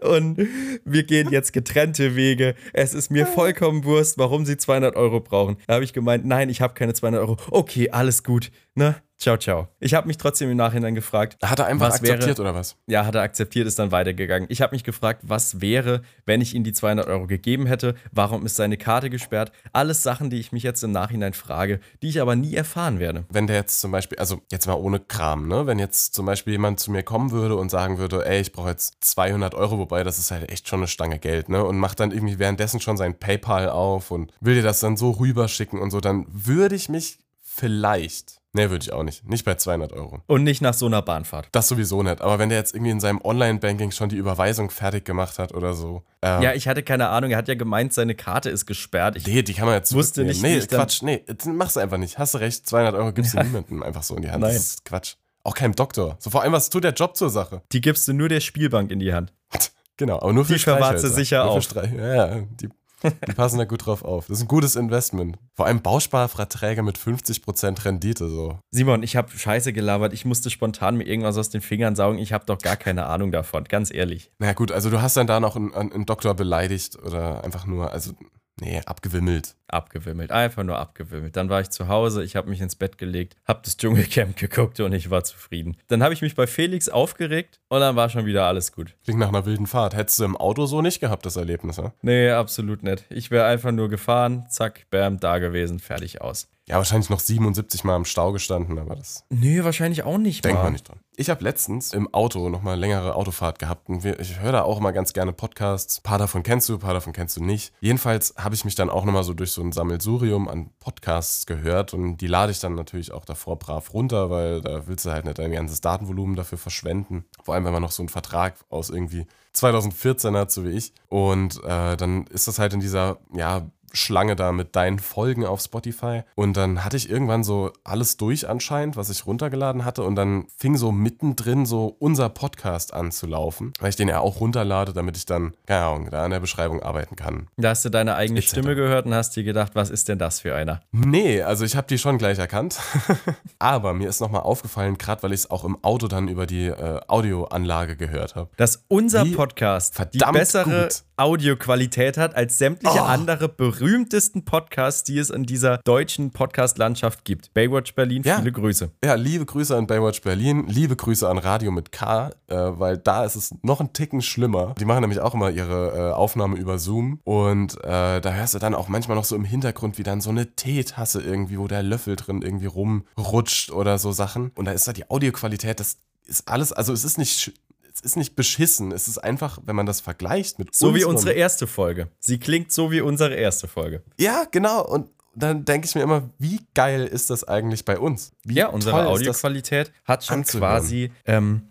Und wir gehen jetzt getrennte Wege. Es ist mir vollkommen Wurst, warum sie 200 Euro brauchen. Da habe ich gemeint, nein, ich habe keine 200 Euro. Okay, alles gut. Ne? Ciao, ciao. Ich habe mich trotzdem im Nachhinein gefragt. Hat er einfach was wäre- akzeptiert oder was? Ja, hat er akzeptiert, ist dann weitergegangen. Ich habe mich gefragt, was wäre, wenn ich ihm die 200 Euro gegeben hätte? Warum ist seine Karte gesperrt? Alles Sachen, die ich mich jetzt im Nachhinein frage, die ich aber nie erfahren werde. Wenn der jetzt zum Beispiel, also jetzt mal ohne Kram, ne? Wenn jetzt zum Beispiel jemand zu mir kommen würde und sagen würde, ey, ich brauche jetzt 200 Euro, wobei das ist halt echt schon eine Stange Geld, ne? Und macht dann irgendwie währenddessen schon sein PayPal auf und will dir das dann so rüberschicken und so, dann würde ich mich vielleicht, ne, würde ich auch nicht, nicht bei 200 Euro. Und nicht nach so einer Bahnfahrt. Das sowieso nicht. Aber wenn der jetzt irgendwie in seinem Online-Banking schon die Überweisung fertig gemacht hat oder so. Äh, Ja, ich hatte keine Ahnung. Er hat ja gemeint, seine Karte ist gesperrt. Ich Nee, die kann man jetzt Wusste nicht, Nee, Quatsch. Nee, mach's einfach nicht. Hast du recht, 200 Euro gibst du niemandem einfach so in die Hand. Nein. Das ist Quatsch. Auch keinem Doktor. So vor allem, was tut der Job zur Sache? Die gibst du nur der Spielbank in die Hand. [laughs] Genau, aber nur für Die verwahrt sie sicher auf. Streich ja, ja, die, die passen da gut drauf auf. Das ist ein gutes Investment. Vor allem Bausparverträge mit 50% Rendite so. Simon, ich habe Scheiße gelabert. Ich musste spontan mir irgendwas aus den Fingern saugen. Ich habe doch gar keine Ahnung davon, ganz ehrlich. Na gut, also du hast dann da noch einen, einen Doktor beleidigt oder einfach nur, also, nee, abgewimmelt. Abgewimmelt, einfach nur abgewimmelt. Dann war ich zu Hause, ich habe mich ins Bett gelegt, habe das Dschungelcamp [laughs] geguckt und ich war zufrieden. Dann habe ich mich bei Felix aufgeregt und dann war schon wieder alles gut. Klingt nach einer wilden Fahrt. Hättest du im Auto so nicht gehabt, das Erlebnis, ja? Nee, absolut nicht. Ich wäre einfach nur gefahren, zack, bam, da gewesen, fertig aus. Ja, wahrscheinlich noch 77 Mal im Stau gestanden, aber das Nee, wahrscheinlich auch nicht. denkt mal. man nicht dran. Ich habe letztens im Auto nochmal längere Autofahrt gehabt und wir, ich höre da auch immer ganz gerne Podcasts. Ein paar davon kennst du, ein paar davon kennst du nicht. Jedenfalls habe ich mich dann auch nochmal so durch so ein Sammelsurium an Podcasts gehört und die lade ich dann natürlich auch davor brav runter, weil da willst du halt nicht dein ganzes Datenvolumen dafür verschwenden. Vor allem, wenn man noch so einen Vertrag aus irgendwie 2014 hat, so wie ich. Und äh, dann ist das halt in dieser, ja, Schlange da mit deinen Folgen auf Spotify. Und dann hatte ich irgendwann so alles durch anscheinend, was ich runtergeladen hatte. Und dann fing so mittendrin so unser Podcast an zu laufen, weil ich den ja auch runterlade, damit ich dann, keine Ahnung, da an der Beschreibung arbeiten kann. Da hast du deine eigene Etc. Stimme gehört und hast dir gedacht, was ist denn das für einer? Nee, also ich habe die schon gleich erkannt. [laughs] Aber mir ist nochmal aufgefallen, gerade weil ich es auch im Auto dann über die äh, Audioanlage gehört habe. Dass unser Podcast die verdammt bessere gut. Audioqualität hat als sämtliche Oh. andere berühmtesten Podcasts, die es in dieser deutschen Podcast-Landschaft gibt. Baywatch Berlin, Ja. viele Grüße. Ja, liebe Grüße an Baywatch Berlin, liebe Grüße an Radio mit K, äh, weil da ist es noch ein Ticken schlimmer. Die machen nämlich auch immer ihre äh, Aufnahme über Zoom und äh, da hörst du dann auch manchmal noch so im Hintergrund, wie dann so eine Teetasse irgendwie, wo der Löffel drin irgendwie rumrutscht oder so Sachen. Und da ist da die Audioqualität, das ist alles, also es ist nicht, es ist nicht beschissen, es ist einfach, wenn man das vergleicht mit So wie unsere erste Folge. Sie klingt so wie unsere erste Folge. Ja, genau. Und dann denke ich mir immer, wie geil ist das eigentlich bei uns? Wie Ja, unsere? Audioqualität hat schon anzuhören. quasi ähm,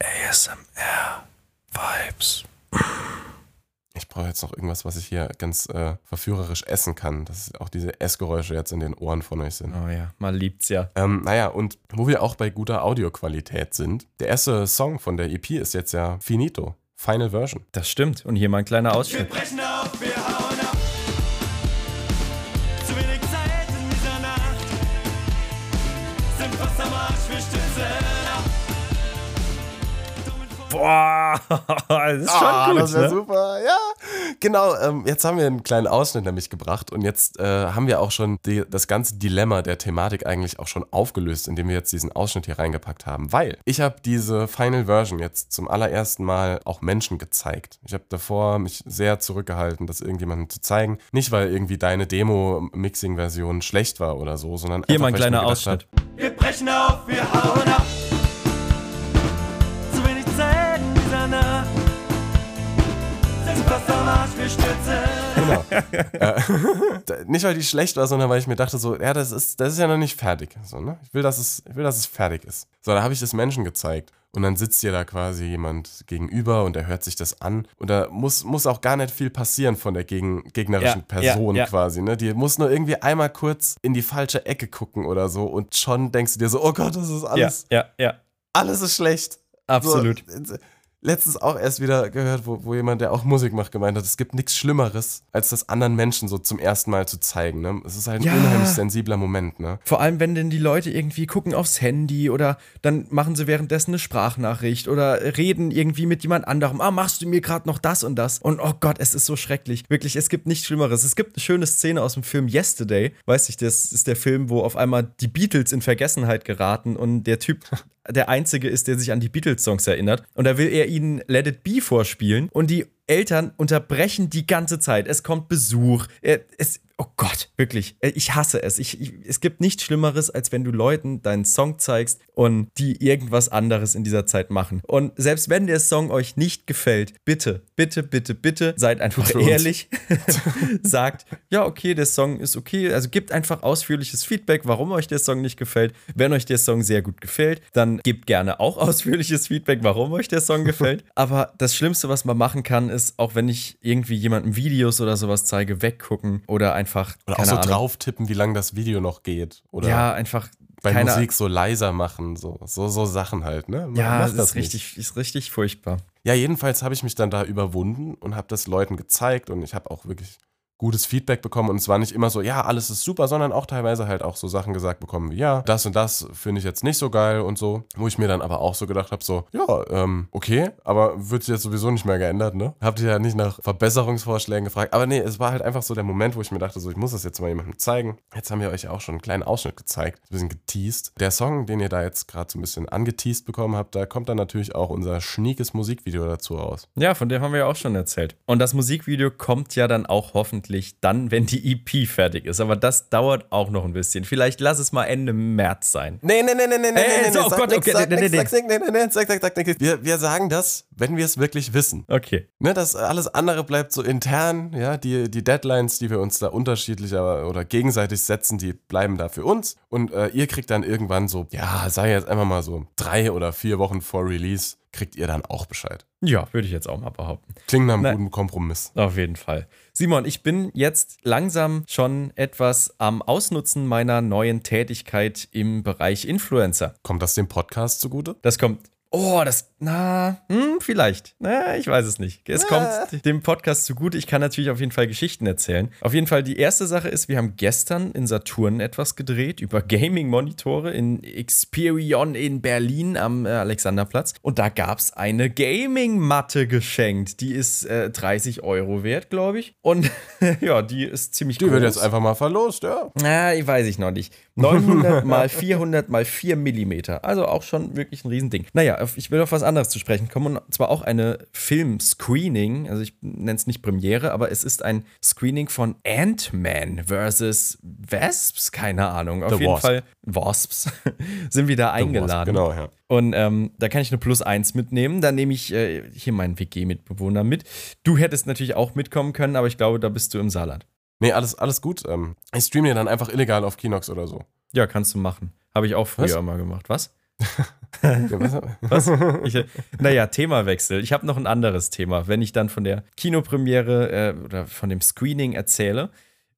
ASMR-Vibes. Ich brauche jetzt noch irgendwas, was ich hier ganz äh, verführerisch essen kann, dass auch diese Essgeräusche jetzt in den Ohren von euch sind. Oh ja, man liebt's ja. Ähm, naja, und wo wir auch bei guter Audioqualität sind, der erste Song von der EP ist jetzt ja Finito, Final Version. Das stimmt. Und hier mal ein kleiner Ausschnitt. brechen auf, wir Boah, [laughs] das ist schon Ah, gut. das wäre ne? super, ja. Genau, ähm, jetzt haben wir einen kleinen Ausschnitt nämlich gebracht und jetzt äh, haben wir auch schon die, das ganze Dilemma der Thematik eigentlich auch schon aufgelöst, indem wir jetzt diesen Ausschnitt hier reingepackt haben. Weil ich habe diese Final Version jetzt zum allerersten Mal auch Menschen gezeigt. Ich habe davor mich sehr zurückgehalten, das irgendjemandem zu zeigen. Nicht, weil irgendwie deine Demo-Mixing-Version schlecht war oder so, sondern Hier einfach, mal ein weil ich mir kleiner Ausschnitt. hab, Wir brechen auf, wir hauen ab. Stürzen. Genau. [laughs] äh, nicht, weil die schlecht war, sondern weil ich mir dachte, so, ja, das ist, das ist ja noch nicht fertig. So, ne? ich, will, dass es, ich will, dass es fertig ist. So, da habe ich das Menschen gezeigt. Und dann sitzt dir da quasi jemand gegenüber und der hört sich das an. Und da muss, muss auch gar nicht viel passieren von der gegen, gegnerischen Ja, ja, Person ja. quasi. Ne? Die muss nur irgendwie einmal kurz in die falsche Ecke gucken oder so. Und schon denkst du dir so, oh Gott, das ist Ja, alles, ja, ja, alles ist schlecht. absolut. So, äh, letztens auch erst wieder gehört, wo, wo jemand, der auch Musik macht, gemeint hat, es gibt nichts Schlimmeres, als das anderen Menschen so zum ersten Mal zu zeigen. Ne? Es ist halt ein Ja. unheimlich sensibler Moment. Ne? Vor allem, wenn denn die Leute irgendwie gucken aufs Handy oder dann machen sie währenddessen eine Sprachnachricht oder reden irgendwie mit jemand anderem. Ah, machst du mir gerade noch das und das? Und oh Gott, es ist so schrecklich. Wirklich, es gibt nichts Schlimmeres. Es gibt eine schöne Szene aus dem Film Yesterday. Weiß ich, das ist der Film, wo auf einmal die Beatles in Vergessenheit geraten und der Typ [laughs] der Einzige ist, der sich an die Beatles-Songs erinnert. Und da will er ihnen Let It Be vorspielen und die Eltern unterbrechen die ganze Zeit. Es kommt Besuch. Es, oh Gott, wirklich. Äh, Ich hasse es. Ich, ich, es gibt nichts Schlimmeres, als wenn du Leuten deinen Song zeigst und die irgendwas anderes in dieser Zeit machen. Und selbst wenn der Song euch nicht gefällt, bitte, bitte, bitte, bitte, seid einfach ehrlich. [laughs] Sagt, ja, okay, der Song ist okay. Also gebt einfach ausführliches Feedback, warum euch der Song nicht gefällt. Wenn euch der Song sehr gut gefällt, dann gebt gerne auch [laughs] ausführliches Feedback, warum euch der Song gefällt. [laughs] Aber das Schlimmste, was man machen kann, ist, auch wenn ich irgendwie jemandem Videos oder sowas zeige, weggucken oder einfach Oder auch so Ahnung. drauf tippen, wie lang das Video noch geht. Oder Ja, einfach bei keine Musik so leiser machen. So, so, so Sachen halt. Ne? Ja, Macht das ist richtig, ist richtig furchtbar. Ja, jedenfalls habe ich mich dann da überwunden und habe das Leuten gezeigt und ich habe auch wirklich gutes Feedback bekommen und es war nicht immer so, ja, alles ist super, sondern auch teilweise halt auch so Sachen gesagt bekommen wie, ja, das und das finde ich jetzt nicht so geil und so, wo ich mir dann aber auch so gedacht habe, so, ja, ähm, okay, aber wird sich jetzt sowieso nicht mehr geändert, ne? Habt ihr ja nicht nach Verbesserungsvorschlägen gefragt, aber nee, es war halt einfach so der Moment, wo ich mir dachte, so, ich muss das jetzt mal jemandem zeigen. Jetzt haben wir euch auch schon einen kleinen Ausschnitt gezeigt, ein bisschen geteased. Der Song, den ihr da jetzt gerade so ein bisschen angeteased bekommen habt, da kommt dann natürlich auch unser schniekes Musikvideo dazu raus. Ja, von dem haben wir ja auch schon erzählt. Und das Musikvideo kommt ja dann auch hoffentlich dann, wenn die EP fertig ist. Aber das dauert auch noch ein bisschen. Vielleicht lass es mal Ende März sein. Nee, nee, nee, nee, nee, nee, Äh, nee, nee, oh Gott, okay, nee, nee, nee, nee, nee, sag, sag, sag. Wir, wir sagen das, wenn wir es wirklich wissen. Okay. Ne, das alles andere bleibt so intern, ja, die, die Deadlines, die wir uns da unterschiedlicher oder gegenseitig setzen, die bleiben da für uns und äh, ihr kriegt dann irgendwann so, ja, sei jetzt einfach mal so drei oder vier Wochen vor Release, kriegt ihr dann auch Bescheid. Ja, würde ich jetzt auch mal behaupten. Klingt nach einem Nein. guten Kompromiss. Auf jeden Fall. Simon, ich bin jetzt langsam schon etwas am Ausnutzen meiner neuen Tätigkeit im Bereich Influencer. Kommt das dem Podcast zugute? Das kommt. Oh, das. Na, hm, vielleicht. Na, ich weiß es nicht. Es kommt dem Podcast zugute. Ich kann natürlich auf jeden Fall Geschichten erzählen. Auf jeden Fall, die erste Sache ist, wir haben gestern in Saturn etwas gedreht über Gaming-Monitore in Experion in Berlin am äh, Alexanderplatz. Und da gab es eine Gaming-Matte geschenkt. Die ist äh, 30 Euro wert, glaube ich. Und [laughs] ja, die ist ziemlich Die groß. wird jetzt einfach mal verlost, ja. Na, ich weiß ich noch nicht. 900 mal 400 mal 4 Millimeter. Also auch schon wirklich ein Riesending. Naja, ich will auf was anderes zu sprechen kommen. Und zwar auch eine Film-Screening. Also ich nenne es nicht Premiere, aber es ist ein Screening von Ant-Man versus Wasps. Keine Ahnung. Auf The jeden Wasp. Fall Wasps [laughs] sind wir da eingeladen. Genau, ja. Und ähm, da kann ich eine Plus 1 mitnehmen. Da nehme ich äh, hier meinen WG-Mitbewohner mit. Du hättest natürlich auch mitkommen können, aber ich glaube, da bist du im Saarland. Nee, alles, alles gut. Ähm, ich streame dir dann einfach illegal auf Kinox oder so. Ja, kannst du machen. Habe ich auch früher Was? mal gemacht. [laughs] Was? Was? Ich, äh, naja, Themawechsel. Ich habe noch ein anderes Thema. Wenn ich dann von der Kinopremiere äh, oder von dem Screening erzähle,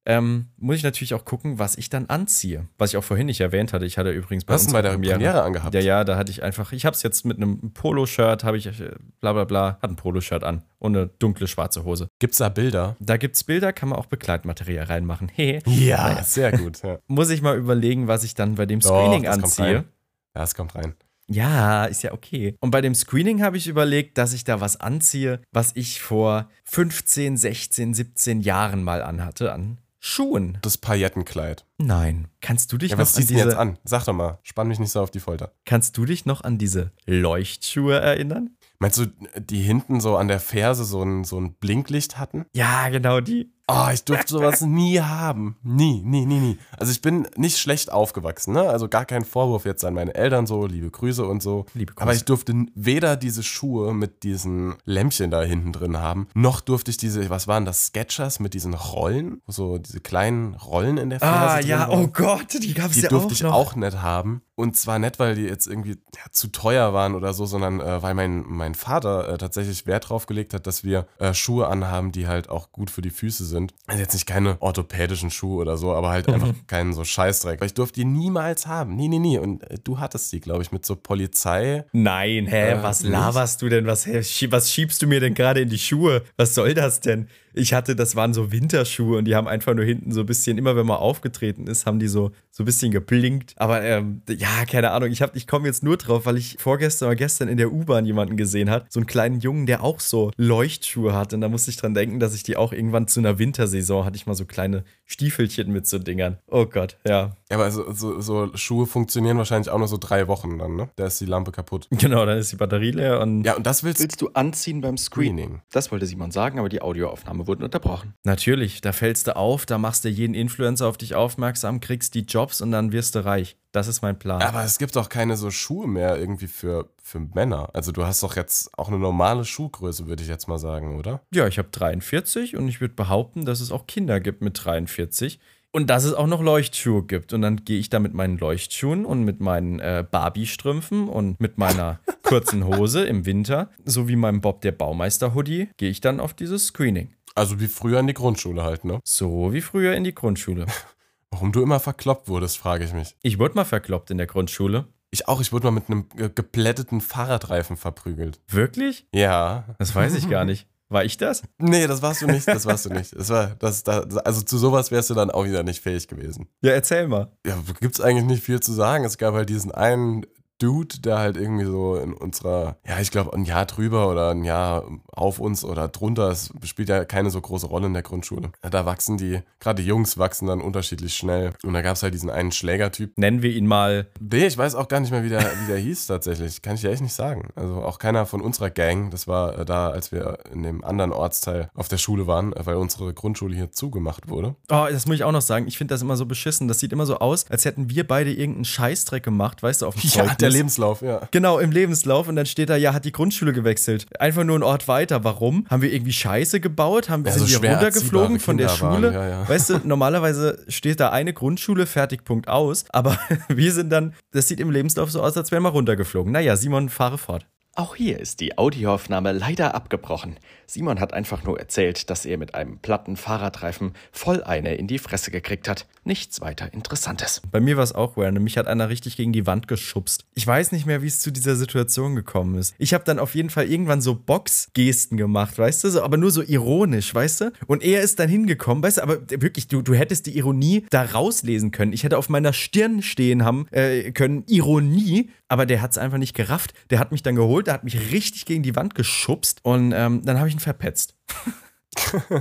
ähm, muss ich natürlich auch gucken, was ich dann anziehe. Was ich auch vorhin nicht erwähnt hatte. Ich hatte übrigens bei Was unserer bei der Premiere angehabt? Ja, ja, da hatte ich einfach, ich habe es jetzt mit einem Poloshirt, habe ich, äh, bla bla bla, hat ein Poloshirt an und eine dunkle schwarze Hose. Gibt's da Bilder? Da gibt's Bilder, kann man auch Begleitmaterial reinmachen. [laughs] Hehe. Ja, sehr gut. Ja, [laughs] Muss ich mal überlegen, was ich dann bei dem Doch, Screening kommt anziehe. rein. ja es kommt rein. Ja, ist ja okay. Und bei dem Screening habe ich überlegt, dass ich da was anziehe, was ich vor 15, 16, 17 Jahren mal anhatte an Schuhen. Das Paillettenkleid. Nein. Kannst du dich Ja, noch was an diese jetzt an? Sag doch mal, spann mich nicht so auf die Folter. Kannst du dich noch an diese Leuchtschuhe erinnern? Meinst du, die hinten so an der Ferse so ein, so ein Blinklicht hatten? Ja, genau die. Oh, ich durfte sowas [laughs] nie haben. Nie, nie, nie, nie. Also ich bin nicht schlecht aufgewachsen, ne? Also gar kein Vorwurf jetzt an meine Eltern so, liebe Grüße und so. Liebe Grüße. Aber ich durfte weder diese Schuhe mit diesen Lämpchen da hinten drin haben, noch durfte ich diese, was waren das, Sketchers mit diesen Rollen? So diese kleinen Rollen in der Ferse Ah, ja, waren. oh Gott, die gab es Die ja durfte auch ich noch. auch nicht haben. Und zwar nicht, weil die jetzt irgendwie ja, zu teuer waren oder so, sondern äh, weil mein, mein Vater äh, tatsächlich Wert drauf gelegt hat, dass wir äh, Schuhe anhaben, die halt auch gut für die Füße sind. Also jetzt nicht keine orthopädischen Schuhe oder so, aber halt einfach keinen so Scheißdreck. Weil ich durfte die niemals haben. Nie, nie, nie. Und äh, du hattest die, glaube ich, mit so Polizei. Nein, hä, Äh, was laberst du denn? Was, was schiebst du mir denn gerade in die Schuhe? Was soll das denn? Ich hatte, das waren so Winterschuhe und die haben einfach nur hinten so ein bisschen, immer wenn man aufgetreten ist, haben die so, so ein bisschen geblinkt. Aber ähm, ja, keine Ahnung, ich, ich komme jetzt nur drauf, weil ich vorgestern oder gestern in der U-Bahn jemanden gesehen hat, so einen kleinen Jungen, der auch so Leuchtschuhe hat. Und da musste ich dran denken, dass ich die auch irgendwann zu einer Wintersaison hatte ich mal so kleine Stiefelchen mit so Dingern. Oh Gott, ja. Ja, aber so, so, so Schuhe funktionieren wahrscheinlich auch nur so drei Wochen dann, ne? Da ist die Lampe kaputt. Genau, dann ist die Batterie leer und Ja, und das willst, Willst du anziehen beim Screening? Das wollte Simon sagen, aber die Audioaufnahme wurde unterbrochen. Natürlich, da fällst du auf, da machst du jeden Influencer auf dich aufmerksam, kriegst die Jobs und dann wirst du reich. Das ist mein Plan. Aber es gibt doch keine so Schuhe mehr irgendwie für, für Männer. Also du hast doch jetzt auch eine normale Schuhgröße, würde ich jetzt mal sagen, oder? ja, ich habe 43 und ich würde behaupten, dass es auch Kinder gibt mit 43 und dass es auch noch Leuchtschuhe gibt. Und dann gehe ich da mit meinen Leuchtschuhen und mit meinen äh, Barbie-Strümpfen und mit meiner [laughs] kurzen Hose im Winter, sowie meinem Bob der Baumeister-Hoodie, gehe ich dann auf dieses Screening. Also wie früher in die Grundschule halt, ne? So wie früher in die Grundschule. [laughs] Warum du immer verkloppt wurdest, frage ich mich. Ich wurde mal verkloppt in der Grundschule. Ich auch, ich wurde mal mit einem ge- geplätteten Fahrradreifen verprügelt. Wirklich? Ja. Das weiß ich gar nicht. [laughs] War ich das? Nee, das warst du nicht, das warst du nicht. Das war, das, das, also zu sowas wärst du dann auch wieder nicht fähig gewesen. Ja, erzähl mal. Ja, gibt's eigentlich nicht viel zu sagen. Es gab halt diesen einen Dude, der halt irgendwie so in unserer, ja, ich glaube, ein Jahr drüber oder ein Jahr auf uns oder drunter, es spielt ja keine so große Rolle in der Grundschule. Da wachsen die, gerade die Jungs wachsen dann unterschiedlich schnell. Und da gab's halt diesen einen Schlägertyp. Nennen wir ihn mal. Nee, ich weiß auch gar nicht mehr, wie der, wie der hieß tatsächlich. Kann ich dir echt nicht sagen. Also auch keiner von unserer Gang. Das war äh, da, als wir in dem anderen Ortsteil auf der Schule waren, äh, weil unsere Grundschule hier zugemacht wurde. Oh, das muss ich auch noch sagen. Ich finde das immer so beschissen. Das sieht immer so aus, als hätten wir beide irgendeinen Scheißdreck gemacht, weißt du, auf dem Zeugnis. Lebenslauf, ja. Genau, im Lebenslauf und dann steht da, ja, hat die Grundschule gewechselt. Einfach nur ein Ort weiter. Warum? Haben wir irgendwie Scheiße gebaut? Haben, Ja, sind so wir runtergeflogen von der Schule? ja, ja. [laughs] Weißt du, normalerweise steht da eine Grundschule, fertig, Punkt aus. Aber [laughs] wir sind dann, das sieht im Lebenslauf so aus, als wären wir runtergeflogen. Naja, Simon, fahre fort. Auch hier ist die Audioaufnahme leider abgebrochen. Simon hat einfach nur erzählt, dass er mit einem platten Fahrradreifen voll eine in die Fresse gekriegt hat. Nichts weiter Interessantes. Bei mir war es auch random. Mich hat einer richtig gegen die Wand geschubst. Ich weiß nicht mehr, wie es zu dieser Situation gekommen ist. Ich habe dann auf jeden Fall irgendwann so Boxgesten gemacht, weißt du, so, aber nur so ironisch, weißt du? Und er ist dann hingekommen, weißt du, aber wirklich, du, du hättest die Ironie da rauslesen können. Ich hätte auf meiner Stirn stehen haben äh, können, Ironie, aber der hat es einfach nicht gerafft. Der hat mich dann geholt, der hat mich richtig gegen die Wand geschubst und ähm, dann habe ich ihn verpetzt. [laughs] [laughs]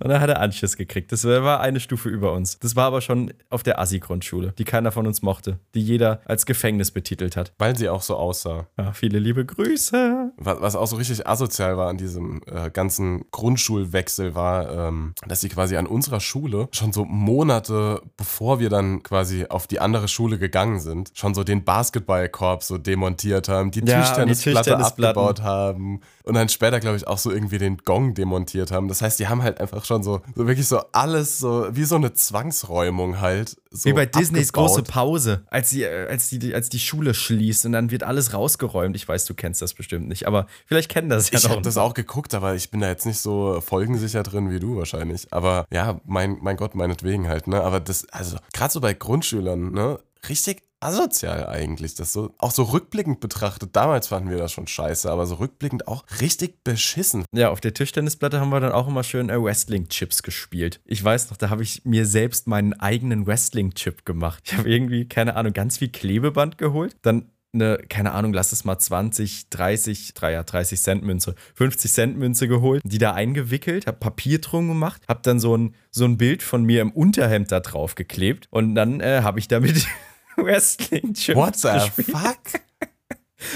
Und dann hat er Anschiss gekriegt. Das war eine Stufe über uns. Das war aber schon auf der Assi-Grundschule, die keiner von uns mochte, die jeder als Gefängnis betitelt hat. Weil sie auch so aussah. Ja, viele liebe Grüße. Was, was auch so richtig asozial war an diesem äh, ganzen Grundschulwechsel war, ähm, dass sie quasi an unserer Schule schon so Monate bevor wir dann quasi auf die andere Schule gegangen sind, schon so den Basketballkorb so demontiert haben, die Ja, Tischtennisplatte Tischtennisplatten. abgebaut haben und dann später, glaube ich, auch so irgendwie den Gong demontiert haben. Das heißt, die haben halt einfach schon so, so wirklich so alles so, wie so eine Zwangsräumung halt. So Wie bei Disneys abgebaut. große Pause, als, äh, als, die, als die Schule schließt und dann wird alles rausgeräumt. Ich weiß, du kennst das bestimmt nicht, aber vielleicht kennen das ja Ich habe das auch geguckt, aber ich bin da jetzt nicht so folgensicher drin wie du wahrscheinlich. Aber ja, mein, mein Gott, meinetwegen halt, ne? Aber das, also gerade so bei Grundschülern, ne? Richtig asozial eigentlich. Das so, auch so rückblickend betrachtet, damals fanden wir das schon scheiße, aber so rückblickend auch richtig beschissen. Ja, auf der Tischtennisplatte haben wir dann auch immer schön äh, Wrestling-Chips gespielt. Ich weiß noch, da habe ich mir selbst meinen eigenen Wrestling-Chip gemacht. Ich habe irgendwie, keine Ahnung, ganz viel Klebeband geholt, dann eine, keine Ahnung, lass es mal 20, 30, 3, ja, 30 Cent Münze, 50 Cent Münze geholt, die da eingewickelt, hab Papier drum gemacht, hab dann so ein, so ein Bild von mir im Unterhemd da drauf geklebt und dann äh, habe ich damit [laughs] [laughs] Wrestling-Chips What the gespielt. fuck?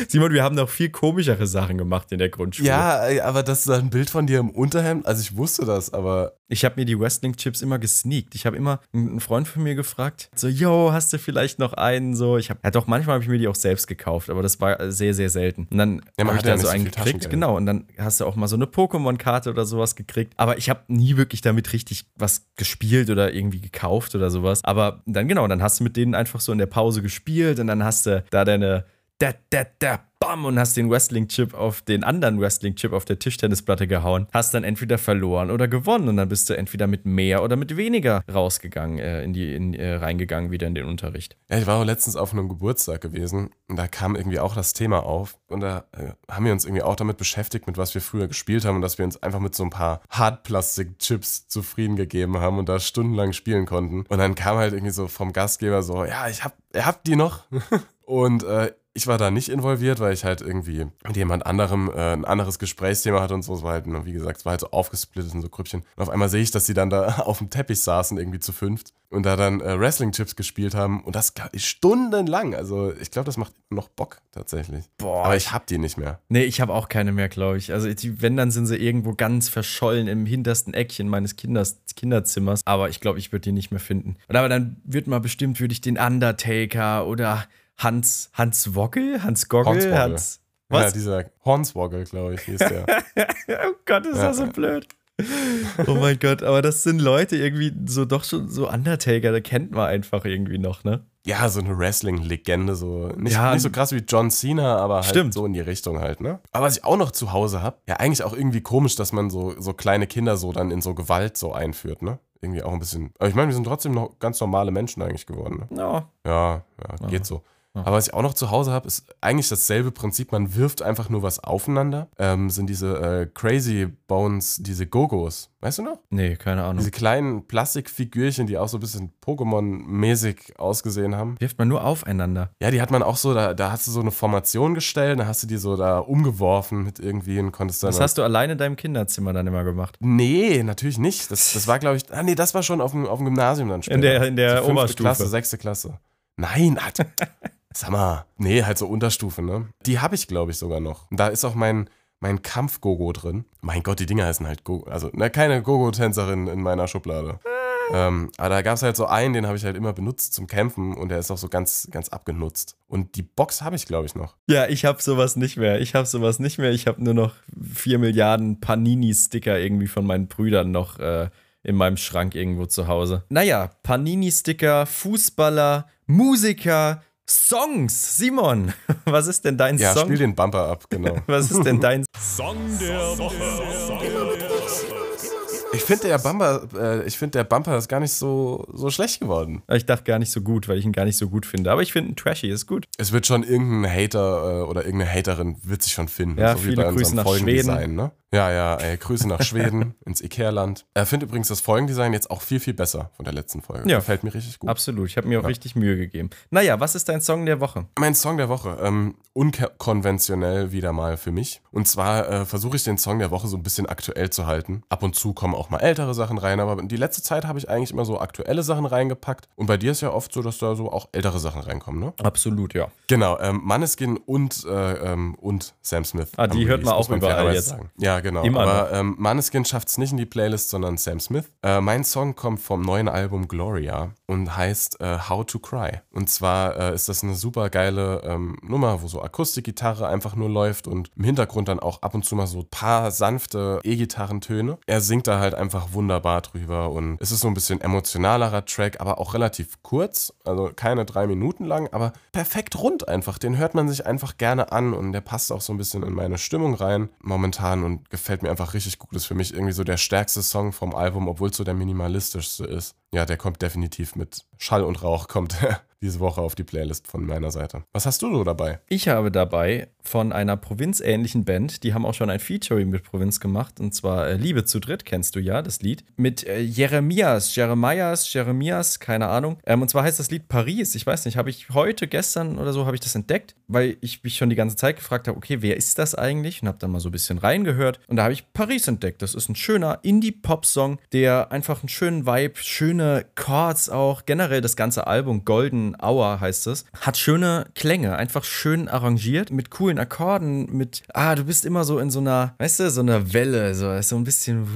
Simon, wir haben noch viel komischere Sachen gemacht in der Grundschule. Ja, ey, aber das ist ein Bild von dir im Unterhemd. Also ich wusste das, aber Ich habe mir die Wrestling-Chips immer gesneakt. Ich habe immer einen Freund von mir gefragt, so, yo, hast du vielleicht noch einen? So, ich habe, ja doch, manchmal habe ich mir die auch selbst gekauft, aber das war sehr, sehr selten. Und dann Ja, habe ich ja da so einen gekriegt, genau. Und dann hast du auch mal so eine Pokémon-Karte oder sowas gekriegt. Aber ich habe nie wirklich damit richtig was gespielt oder irgendwie gekauft oder sowas. Aber dann, genau, dann hast du mit denen einfach so in der Pause gespielt und dann hast du da deine da, da, da, bam, und hast den Wrestling-Chip auf den anderen Wrestling-Chip auf der Tischtennisplatte gehauen. Hast dann entweder verloren oder gewonnen und dann bist du entweder mit mehr oder mit weniger rausgegangen, äh, in die, in, äh, reingegangen wieder in den Unterricht. Ja, ich war auch letztens auf einem Geburtstag gewesen und da kam irgendwie auch das Thema auf und da äh, haben wir uns irgendwie auch damit beschäftigt, mit was wir früher gespielt haben und dass wir uns einfach mit so ein paar Hartplastik-Chips zufrieden gegeben haben und da stundenlang spielen konnten. Und dann kam halt irgendwie so vom Gastgeber so, ja, ich hab, ihr habt die noch? [laughs] und äh, ich war da nicht involviert, weil ich halt irgendwie mit jemand anderem äh, ein anderes Gesprächsthema hatte und so. Es war halt, wie gesagt, es war halt so aufgesplittet in so Grüppchen. Und auf einmal sehe ich, dass die dann da [laughs] auf dem Teppich saßen, irgendwie zu fünft und da dann äh, Wrestling-Chips gespielt haben und das stundenlang. Also ich glaube, das macht noch Bock tatsächlich. Boah, Aber ich hab die nicht mehr. Nee, ich habe auch keine mehr, glaube ich. Also, die, wenn, dann sind sie irgendwo ganz verschollen im hintersten Eckchen meines Kinders, Kinderzimmers. Aber ich glaube, ich würde die nicht mehr finden. Und aber dann wird mal bestimmt, würde ich den Undertaker oder Hans, Hans Wockel, Hans Goggle. Hans. Ja, Was? dieser Hornswoggle, glaube ich, hieß der. [laughs] oh Gott, ist Ja, das so ja. blöd. Oh mein Gott, aber das sind Leute irgendwie so doch schon so Undertaker, da kennt man einfach irgendwie noch, ne? ja, so eine Wrestling-Legende, so nicht, Ja, nicht so krass wie John Cena, aber halt Stimmt. so in die Richtung halt, ne? Aber was ich auch noch zu Hause habe, ja, eigentlich auch irgendwie komisch, dass man so, so kleine Kinder so dann in so Gewalt so einführt, ne? Irgendwie auch ein bisschen. Aber ich meine, wir sind trotzdem noch ganz normale Menschen eigentlich geworden, ne? Ja, Ja, ja, geht so. Aber was ich auch noch zu Hause habe, ist eigentlich dasselbe Prinzip. Man wirft einfach nur was aufeinander. Ähm, sind diese äh, Crazy Bones, diese Gogos. Weißt du noch? nee, keine Ahnung. Diese kleinen Plastikfigürchen, die auch so ein bisschen Pokémon-mäßig ausgesehen haben. Wirft man nur aufeinander. Ja, die hat man auch so, da, da hast du so eine Formation gestellt, da hast du die so da umgeworfen mit irgendwie und konntest dann. Das hast du alleine in deinem Kinderzimmer dann immer gemacht. Nee, natürlich nicht. Das, das war, glaube ich, ah nee, das war schon auf dem, auf dem Gymnasium dann später. In der- in der so Oberstufe. Klasse, sechste Klasse. Nein, [laughs] sag mal, nee, halt so Unterstufe, ne? Die habe ich, glaube ich, sogar noch. Da ist auch mein, mein Kampf-Gogo drin. Mein Gott, die Dinger heißen halt Gogo. Also, ne, keine Gogo-Tänzerin in meiner Schublade. Ähm, aber da gab es halt so einen, den habe ich halt immer benutzt zum Kämpfen und der ist auch so ganz, ganz abgenutzt. Und die Box habe ich, glaube ich, noch. Ja, ich habe sowas nicht mehr. Ich habe sowas nicht mehr. Ich habe nur noch 4 Milliarden Panini-Sticker irgendwie von meinen Brüdern noch äh, in meinem Schrank irgendwo zu Hause. Naja, Panini-Sticker, Fußballer, Musiker, Songs. Simon, [laughs] was ist denn dein Ja, Song? spiel den Bumper ab, genau. [laughs] was ist denn dein Ich finde der Bumper, äh, ich finde der Bumper ist gar nicht so, so schlecht geworden. Ich dachte gar nicht so gut, weil ich ihn gar nicht so gut finde. Aber ich finde ihn trashy, ist gut. Es wird schon irgendein Hater äh, oder irgendeine Haterin wird sich schon finden. Ja, so wie viele bei Grüße nach Folgendesign, ne? Ja, ja, ey, Grüße nach Schweden, [laughs] ins Ikea-Land. Er findet übrigens das Folgendesign jetzt auch viel, viel besser von der letzten Folge. Ja. Gefällt mir richtig gut. Absolut. Ich habe mir auch richtig Mühe gegeben. Naja, was ist dein Song der Woche? Mein Song der Woche, ähm, unkonventionell wieder mal für mich. Und zwar äh, versuche ich den Song der Woche so ein bisschen aktuell zu halten. Ab und zu kommen auch mal ältere Sachen rein, aber die letzte Zeit habe ich eigentlich immer so aktuelle Sachen reingepackt. Und bei dir ist ja oft so, dass da so auch ältere Sachen reinkommen, ne? Absolut, ja. Genau, ähm, Manneskin und, äh, ähm, und Sam Smith. Ah, die hört man auch überall jetzt. Sagen. Ja, genau. Immer Aber ähm, Manneskin schafft es nicht in die Playlist, sondern Sam Smith. Äh, mein Song kommt vom neuen Album Gloria und heißt äh, How to Cry. Und zwar äh, ist das eine super geile ähm, Nummer, wo so Akustikgitarre einfach nur läuft und im Hintergrund dann auch ab und zu mal so ein paar sanfte E-Gitarrentöne. Er singt da halt einfach wunderbar drüber und es ist so ein bisschen emotionalerer Track, aber auch relativ kurz, also keine drei Minuten lang, aber perfekt rund einfach. Den hört man sich einfach gerne an und der passt auch so ein bisschen in meine Stimmung rein momentan und gefällt mir einfach richtig gut. Ist für mich irgendwie so der stärkste Song vom Album, obwohl es so der minimalistischste ist. Ja, der kommt definitiv mit Schall und Rauch, kommt diese Woche auf die Playlist von meiner Seite. Was hast du so dabei? Ich habe dabei von einer provinzähnlichen Band, die haben auch schon ein Featuring mit Provinz gemacht, und zwar äh, Liebe zu dritt, kennst du ja, das Lied, mit äh, Jeremias, Jeremias, Jeremias, keine Ahnung. Ähm, und zwar heißt das Lied Paris. Ich weiß nicht, habe ich heute, gestern oder so, habe ich das entdeckt, weil ich mich schon die ganze Zeit gefragt habe, okay, wer ist das eigentlich? Und habe dann mal so ein bisschen reingehört. Und da habe ich Paris entdeckt. Das ist ein schöner Indie-Pop-Song, der einfach einen schönen Vibe, schöne Chords auch, generell das ganze Album, Golden Hour heißt es, hat schöne Klänge, einfach schön arrangiert, mit coolen Akkorden, mit, ah, du bist immer so in so einer, weißt du, so einer Welle, so, so ein bisschen,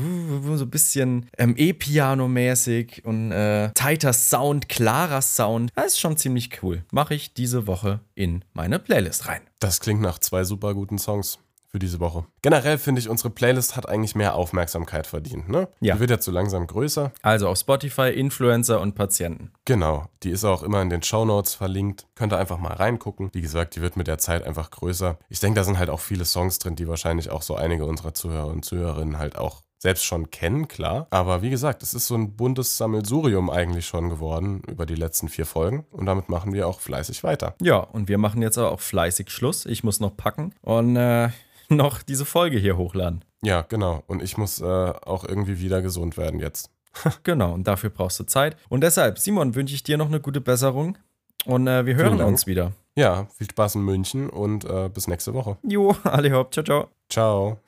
so ein bisschen ähm, E-Piano-mäßig und äh, tighter Sound, klarer Sound. Das ist schon ziemlich cool. Mache ich diese Woche in meine Playlist rein. Das klingt nach zwei super guten Songs für diese Woche. Generell finde ich, unsere Playlist hat eigentlich mehr Aufmerksamkeit verdient, ne? Ja. Die wird jetzt so langsam größer. Also auf Spotify, Influencer und Patienten. Genau, die ist auch immer in den Shownotes verlinkt. Könnt ihr einfach mal reingucken. Wie gesagt, die wird mit der Zeit einfach größer. Ich denke, da sind halt auch viele Songs drin, die wahrscheinlich auch so einige unserer Zuhörer und Zuhörerinnen halt auch selbst schon kennen, klar. Aber wie gesagt, es ist so ein buntes Sammelsurium eigentlich schon geworden über die letzten vier Folgen. Und damit machen wir auch fleißig weiter. Ja, und wir machen jetzt aber auch fleißig Schluss. Ich muss noch packen und äh, [laughs] noch diese Folge hier hochladen. Ja, genau. Und ich muss äh, auch irgendwie wieder gesund werden jetzt. [laughs] Genau, und dafür brauchst du Zeit. Und deshalb, Simon, wünsche ich dir noch eine gute Besserung. Und äh, wir hören uns wieder. Ja, viel Spaß in München und äh, bis nächste Woche. Jo, [laughs] alle hopp, ciao, ciao. Ciao.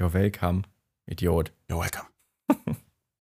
You're welcome, Idiot. You're welcome.